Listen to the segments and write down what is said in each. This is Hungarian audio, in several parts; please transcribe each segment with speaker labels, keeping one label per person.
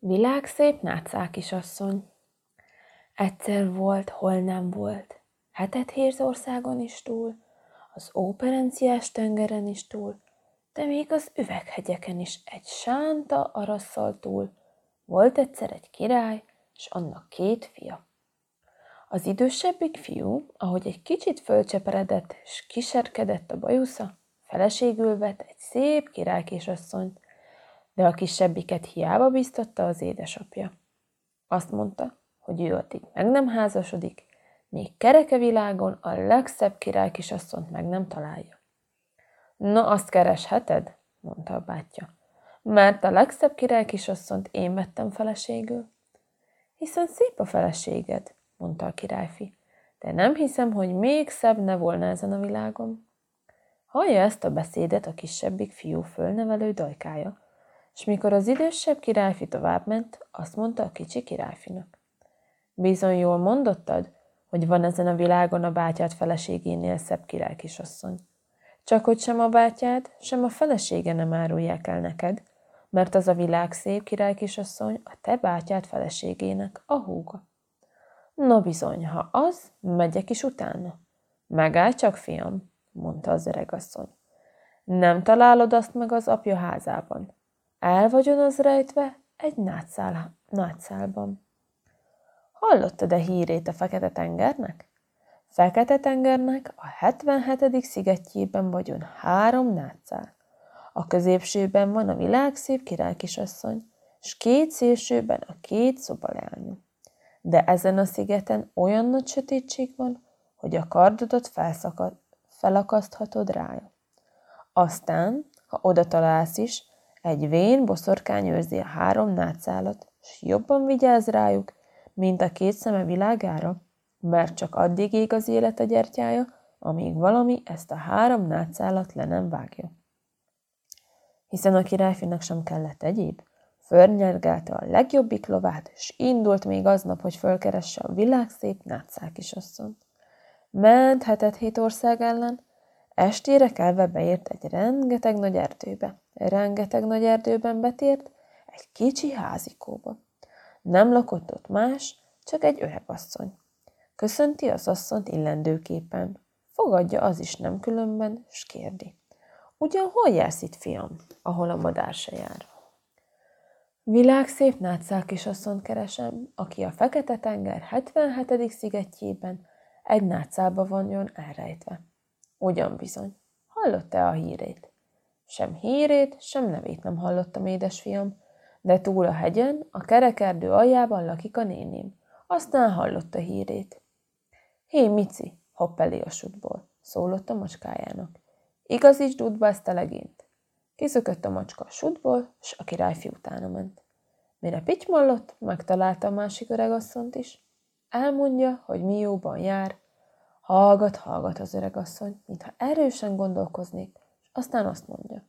Speaker 1: Világszép nátszák kisasszony. Egyszer volt, hol nem volt. Hetet hérz országon is túl, az óperenciás tengeren is túl, de még az üveghegyeken is egy sánta arasszal túl. Volt egyszer egy király, és annak két fia. Az idősebbik fiú, ahogy egy kicsit fölcseperedett, és kiserkedett a bajusza, feleségül vett egy szép királykésasszonyt, de a kisebbiket hiába biztatta az édesapja. Azt mondta, hogy ő addig meg nem házasodik, még kereke világon a legszebb királykisasszont meg nem találja. Na, azt keresheted, mondta a bátyja, mert a legszebb királykisasszont én vettem feleségül. Hiszen szép a feleséged, mondta a királyfi, de nem hiszem, hogy még szebb ne volna ezen a világon. Hallja ezt a beszédet a kisebbik fiú fölnevelő dajkája, és mikor az idősebb királyfi továbbment, azt mondta a kicsi királyfinak. Bizony jól mondottad, hogy van ezen a világon a bátyád feleségénél szebb király kisasszony. Csak hogy sem a bátyád, sem a felesége nem árulják el neked, mert az a világ szép király kisasszony a te bátyád feleségének a húga. No bizony, ha az, megyek is utána. Megállj csak, fiam, mondta az öregasszony. Nem találod azt meg az apja házában. El vagyon az rejtve egy nátszál, nátszálban. Hallottad-e hírét a Fekete-tengernek? Fekete-tengernek a 77. szigetjében vagyon három nátszál. A középsőben van a világszép királykisasszony, és két szélsőben a két szobaleányú. De ezen a szigeten olyan nagy sötétség van, hogy a kardodat felszakad, felakaszthatod rája. Aztán, ha oda találsz is, egy vén boszorkány őrzi a három nátszálat, s jobban vigyáz rájuk, mint a két szeme világára, mert csak addig ég az élet a gyertyája, amíg valami ezt a három nátszálat le nem vágja. Hiszen a királyfinak sem kellett egyéb, Förnyergelte a legjobbik lovát, és indult még aznap, hogy fölkeresse a világszép nátszál kisasszont. Ment hetet hét ország ellen, estére kelve beért egy rengeteg nagy erdőbe. Rengeteg nagy erdőben betért egy kicsi házikóba. Nem lakott ott más, csak egy öreg asszony. Köszönti az asszonyt illendőképpen. Fogadja az is nem különben, s kérdi. Ugyan hol jársz itt, fiam, ahol a madár se jár? Világszép nátszál kisasszont keresem, aki a Fekete-tenger 77. szigetjében egy nátszálba van elrejtve. Ugyan bizony. Hallott-e a hírét? Sem hírét, sem nevét nem hallottam, édesfiam, de túl a hegyen, a kerekerdő aljában lakik a néném. Aztán hallott a hírét. Hé, Mici, hopp elé a sutból, szólott a macskájának. Igazítsd útba ezt a legényt. Kiszökött a macska a sutból, s a királyfi utána ment. Mire pitymallott, megtalálta a másik öregasszont is. Elmondja, hogy mi jóban jár. Hallgat, hallgat az öregasszony, mintha erősen gondolkoznék, és aztán azt mondja.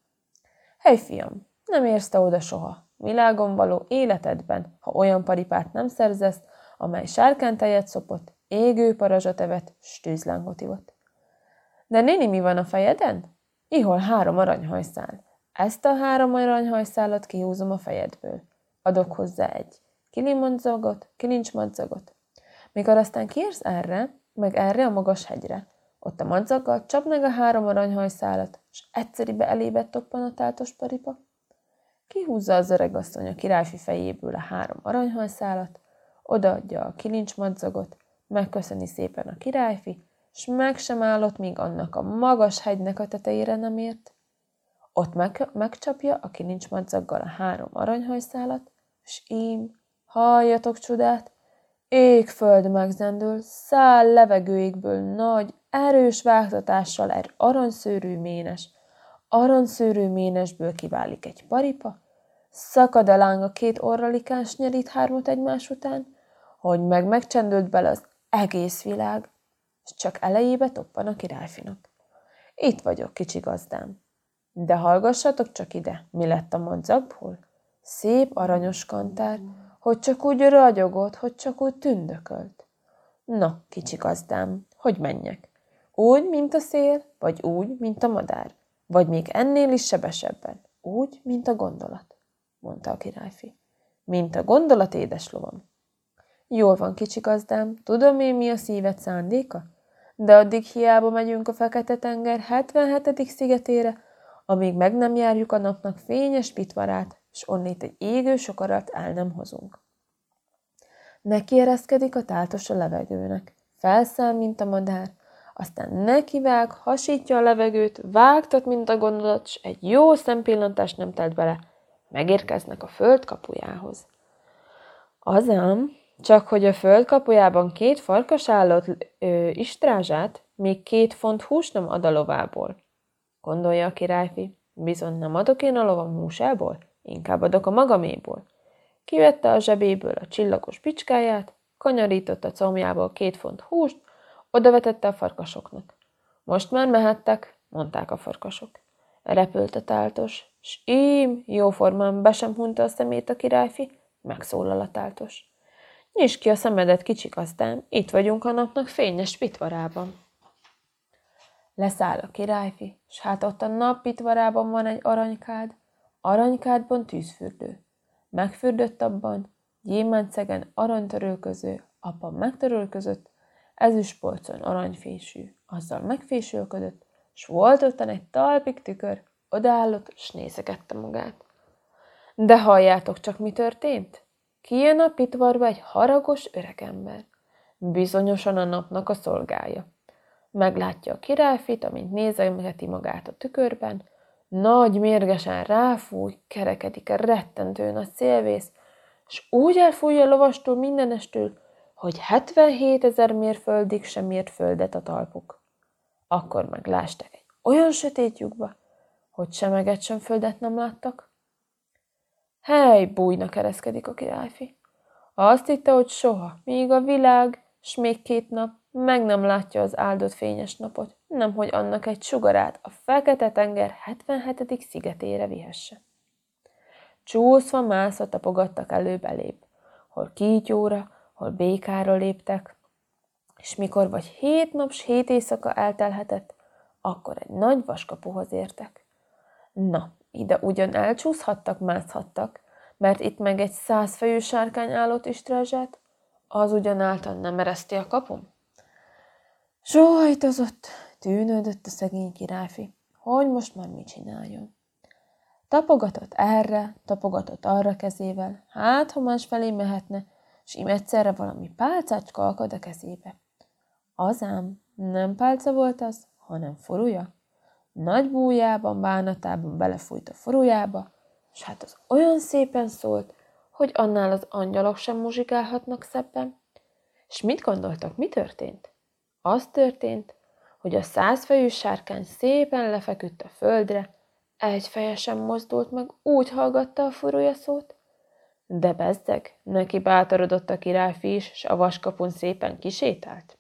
Speaker 1: Hely, fiam, nem érsz te oda soha, világon való életedben, ha olyan paripát nem szerzesz, amely sárkántejet szopott, égő parazsat evett, s ivott. De néni, mi van a fejeden? Ihol három aranyhajszál. Ezt a három aranyhajszálat kihúzom a fejedből. Adok hozzá egy kilinmadzagot, kilincsmadzagot. Mikor aztán kiérsz erre, meg erre a magas hegyre, ott a madzaggal csap meg a három aranyhajszálat, és egyszeribe elébe toppan a tátos paripa. Kihúzza az öreg asszony a királyfi fejéből a három aranyhajszálat, odaadja a kilincsmadzagot, megköszöni szépen a királyfi, s meg sem állott, míg annak a magas hegynek a tetejére nem ért. Ott meg, megcsapja a kilincsmadzaggal a három aranyhajszálat, s ím, halljatok csodát, égföld megzendül, száll levegőikből nagy, erős vágtatással egy aranyszőrű ménes, aranyszőrű ménesből kiválik egy paripa, szakad a láng a két orralikáns nyerít hármat egymás után, hogy meg megcsendült bele az egész világ, és csak elejébe toppan a királyfinak. Itt vagyok, kicsi gazdám. De hallgassatok csak ide, mi lett a madzagból? Szép aranyos kantár, hogy csak úgy ragyogott, hogy csak úgy tündökölt. Na, kicsi gazdám, hogy menjek? Úgy, mint a szél, vagy úgy, mint a madár? Vagy még ennél is sebesebben? Úgy, mint a gondolat, mondta a királyfi. mint a gondolat édes lovam. Jól van, kicsi gazdám, tudom én, mi a szíved szándéka? De addig hiába megyünk a Fekete-tenger 77. szigetére, amíg meg nem járjuk a napnak fényes pitvarát, és onnét egy égő sokarat el nem hozunk. Neki a táltos a levegőnek, felszáll, mint a madár, aztán nekivág, hasítja a levegőt, vágtat, mint a gondolat, s egy jó szempillantást nem telt bele, megérkeznek a föld kapujához. Az csak hogy a föld kapujában két farkas állott ö, istrázsát, még két font hús nem ad a lovából. Gondolja a királyfi, bizony nem adok én a lovam húsából, inkább adok a magaméból. Kivette a zsebéből a csillagos picskáját, kanyarított a combjából két font húst, odavetette a farkasoknak. Most már mehettek, mondták a farkasok. Repült a táltos, s ím, jóformán be sem hunta a szemét a királyfi, megszólal a táltos. Nyisd ki a szemedet, kicsik aztán, itt vagyunk a napnak fényes pitvarában. Leszáll a királyfi, s hát ott a nap pitvarában van egy aranykád, aranykádban tűzfürdő. Megfürdött abban, gyémántszegen aranytörölköző, apa megtörölközött, ezüstpolcon aranyfésű, azzal megfésülködött, s volt ottan egy talpig tükör, odaállott, s nézegette magát. De halljátok csak, mi történt? Kijön a pitvarba egy haragos öregember. Bizonyosan a napnak a szolgája. Meglátja a királyfit, amint nézegeti magát a tükörben, nagy mérgesen ráfúj, kerekedik a rettentő nagy szélvész, s úgy elfújja lovastól mindenestől, hogy 77 ezer mérföldig sem mért földet a talpuk. Akkor meg lásták egy olyan sötét lyukba, hogy semeget sem földet nem láttak. Hely, bújna kereszkedik a királyfi. Azt hitte, hogy soha, míg a világ, s még két nap meg nem látja az áldott fényes napot, nemhogy annak egy sugarát a Fekete-tenger 77. szigetére vihesse. Csúszva mászva tapogattak előbb elébb, hol kígyóra, hol békára léptek, és mikor vagy hét nap s hét éjszaka eltelhetett, akkor egy nagy vaskapuhoz értek. Na, ide ugyan elcsúszhattak, mászhattak, mert itt meg egy százfejű sárkány állott istrázsát, az ugyanáltal nem ereszti a kapum? Sóhajtozott, tűnődött a szegény királyfi, hogy most már mit csináljon. Tapogatott erre, tapogatott arra kezével, hát ha felé mehetne, s ím egyszerre valami pálcácska akad a kezébe. Azám, nem pálca volt az, hanem forúja. Nagy bújában, bánatában belefújt a forújába, s hát az olyan szépen szólt, hogy annál az angyalok sem muzsikálhatnak szebben. És mit gondoltak, mi történt? Az történt, hogy a százfejű sárkány szépen lefeküdt a földre, egy fejesen mozdult meg, úgy hallgatta a furúja szót. De bezzeg, neki bátorodott a királyfi is, s a vaskapun szépen kisétált.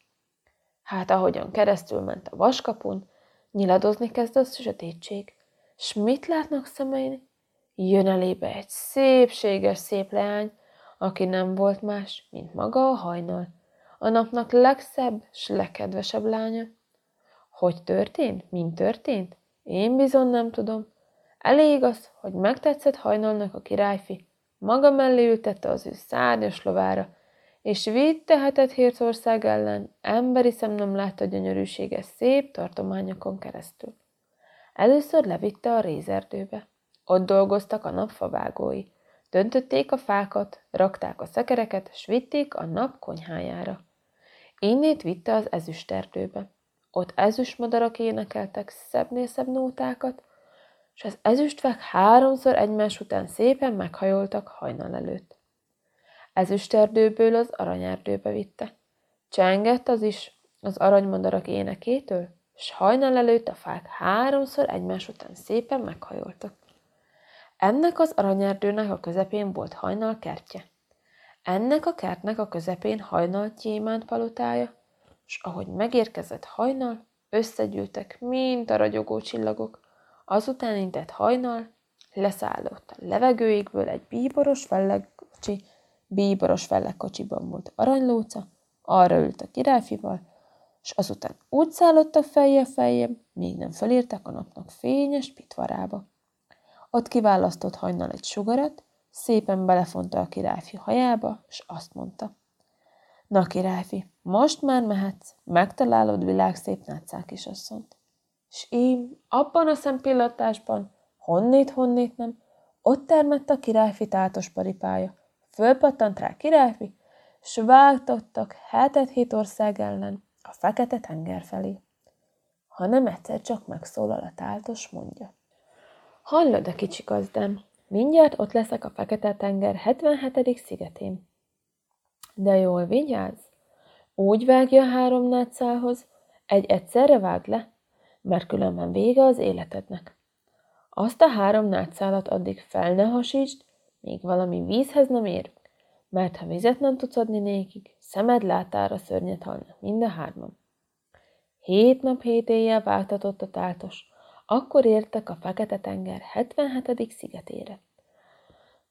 Speaker 1: Hát ahogyan keresztül ment a vaskapun, nyiladozni kezd a sötétség. S mit látnak szemein? Jön elébe egy szépséges szép leány, aki nem volt más, mint maga a hajnal, a napnak legszebb s legkedvesebb lánya. Hogy történt? Mint történt? Én bizony nem tudom. Elég az, hogy megtetszett hajnalnak a királyfi, maga mellé ültette az ő szárnyas lovára, és vitte hetet Hirtország ellen, emberi szem nem látta gyönyörűséges szép tartományokon keresztül. Először levitte a rézerdőbe. Ott dolgoztak a napfavágói. Döntötték a fákat, rakták a szekereket, s vitték a nap konyhájára. Innét vitte az ezüsterdőbe. Ott ezüstmadarak énekeltek szebbnél szebb nótákat, és az ezüstvek háromszor egymás után szépen meghajoltak hajnal előtt. Ezüsterdőből az aranyerdőbe vitte. Csengett az is az aranymadarak énekétől, s hajnal előtt a fák háromszor egymás után szépen meghajoltak. Ennek az aranyerdőnek a közepén volt hajnal kertje. Ennek a kertnek a közepén hajnal gyémánt palotája, s ahogy megérkezett hajnal, összegyűltek, mint a ragyogó csillagok. Azután intett hajnal, leszállott a levegőigből egy bíboros fellegkocsi, bíboros fellegkocsiban volt aranylóca, arra ült a királyfival, és azután úgy szállottak fejjel fejjel, még nem felértek a napnak fényes pitvarába. Ott kiválasztott hajnal egy sugarat, szépen belefonta a királyfi hajába, és azt mondta. Na, királyfi, most már mehetsz, megtalálod világszép nátszál kisasszont. És én abban a szempillantásban, honnét, honnét nem, ott termett a királyfi tátos paripája. Fölpattant rá királyfi, s vágtottak hetet hét ország ellen a fekete tenger felé. Ha nem egyszer csak megszólal a táltos, mondja. Hallod, a kicsi gazdám, mindjárt ott leszek a fekete tenger 77. szigetén. De jól vigyázz, úgy vágja három nátszálhoz, egy egyszerre vág le, mert különben vége az életednek. Azt a három nátszálat addig fel ne hasítsd, míg valami vízhez nem ér, mert ha vizet nem tudsz adni nékig, szemed látára szörnyet halnak mind a hárman. Hét nap, hét éjjel váltatott a táltos, akkor értek a Fekete-tenger 77. szigetére.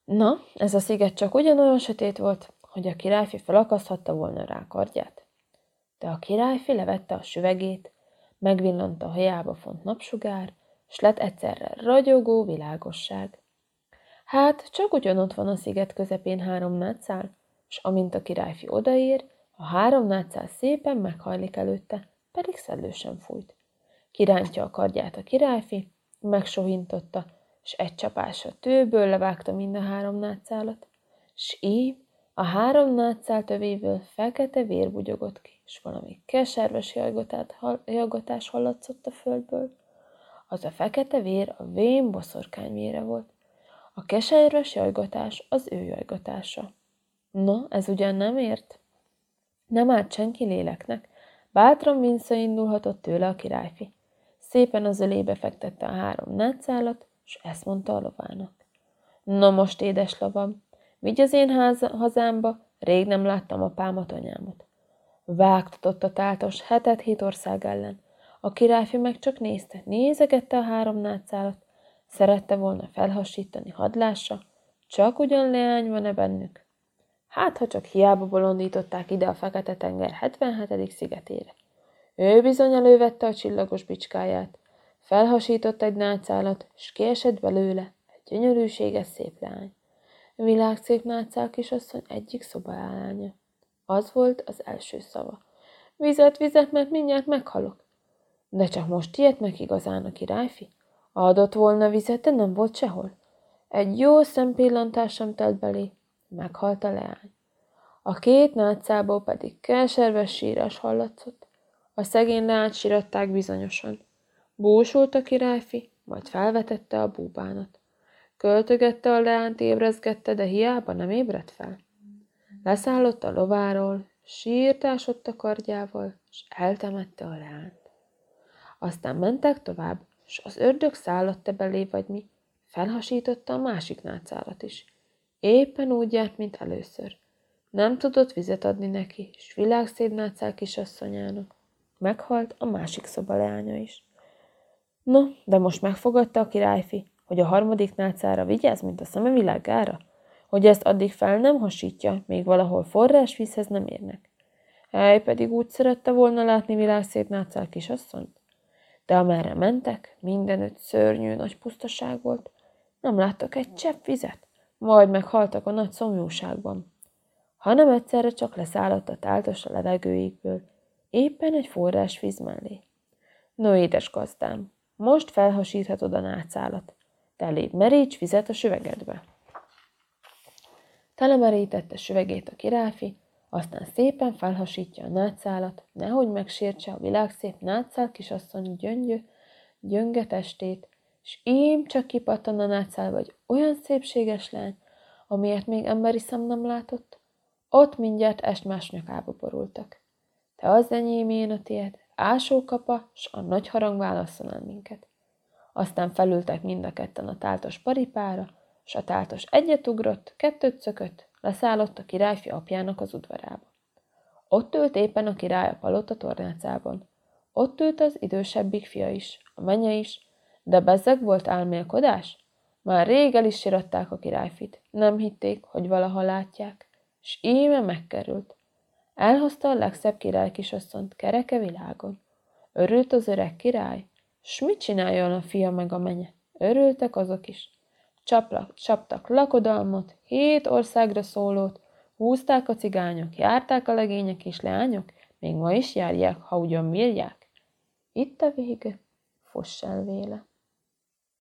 Speaker 1: Na, ez a sziget csak ugyanolyan sötét volt, hogy a királyfi felakaszthatta volna rá kardját. De a királyfi levette a süvegét, megvillant a hajába font napsugár, s lett egyszerre ragyogó világosság. Hát, csak ugyanott van a sziget közepén három nátszál, s amint a királyfi odaér, a három nátszál szépen meghajlik előtte, pedig szellősen fújt. Kirántja a kardját a királyfi, megsohintotta, s egy csapásra tőből levágta mind a három nátszálat, s így a három nátszál tövéből fekete vér bugyogott ki, s valami keserves jajgatás hallatszott a földből. Az a fekete vér a vén boszorkány vére volt. A keserves jajgatás az ő jajgatása. No, ez ugyan nem ért? Nem árt senki léleknek. Bátran visszaindulhatott tőle a királyfi. Szépen az ölébe fektette a három nátszálat, és ezt mondta a lovának. Na most, édes lovam, vigy az én ház, hazámba, rég nem láttam apámat, anyámat. Vágtatott a táltos hetet hét ország ellen. A királyfi meg csak nézte, nézegette a három nátszálat, szerette volna felhasítani hadlásra, csak ugyan leány van-e bennük. Hát, ha csak hiába bolondították ide a Fekete-tenger 77. szigetére. Ő bizony elővette a csillagos bicskáját, felhasított egy nátszálat, és kiesett belőle egy gyönyörűséges szép lány. Világszép nátszál kisasszony egyik szobálánya. Az volt az első szava. Vizet, vizet, mert mindjárt meghalok. De csak most ilyet meg igazán a királyfi. Adott volna vizet, de nem volt sehol. Egy jó szempillantás sem telt belé. Meghalt a leány. A két nátszából pedig keserves sírás hallatszott. A szegény leányt síratták bizonyosan. Búsult a királyfi, majd felvetette a búbánat. Költögette a leányt, ébrezgette, de hiába nem ébredt fel. Leszállott a lováról, sírtásott a kardjával, és eltemette a leányt. Aztán mentek tovább, és az ördög szállotta belé, vagy mi, felhasította a másik nátszálat is. Éppen úgy járt, mint először. Nem tudott vizet adni neki, és világszép nátszál kisasszonyának. Meghalt a másik szoba leánya is. No, de most megfogadta a királyfi, hogy a harmadik nátszára vigyáz, mint a szeme világára, hogy ezt addig fel nem hasítja, még valahol forrásvízhez nem érnek. Hely pedig úgy szerette volna látni világszép nátszál kisasszonyt. De amerre mentek, mindenütt szörnyű nagy pusztaság volt, nem láttak egy csepp vizet, majd meghaltak a nagy szomjúságban. Hanem egyszerre csak leszállott a táltos a levegőikből, éppen egy forrásvíz mellé. No, édes gazdám, most felhasíthatod a nátszálat. Te légy meríts vizet a süvegedbe. Telemerítette süvegét a királyfi, aztán szépen felhasítja a nátszálat, nehogy megsértse a világszép nátszál kisasszony gyöngyö, gyönge testét, s ím csak kipattan a nátszál vagy olyan szépséges lány, amilyet még emberi szem nem látott, ott mindjárt estmás nyakába borultak. Te az enyém, én a tiéd, ásókapa, s a nagy harang válaszol el minket. Aztán felültek mind a ketten a táltos paripára, s a táltos egyet ugrott, kettőt szökött, leszállott a királyfi apjának az udvarába. Ott ült éppen a király a palota tornácában. Ott ült az idősebbik fia is, a menye is, de bezzeg volt álmélkodás. Már rég el is siratták a királyfit, nem hitték, hogy valaha látják, s íme megkerült. Elhozta a legszebb király kisasszont kereke világon. Örült az öreg király, s mit csináljon a fia meg a menye? Örültek azok is. csaplak, csaptak lakodalmot, hét országra szólót, húzták a cigányok, járták a legények és leányok, még ma is járják, ha ugyan bírják. Itt a vége, foss el véle.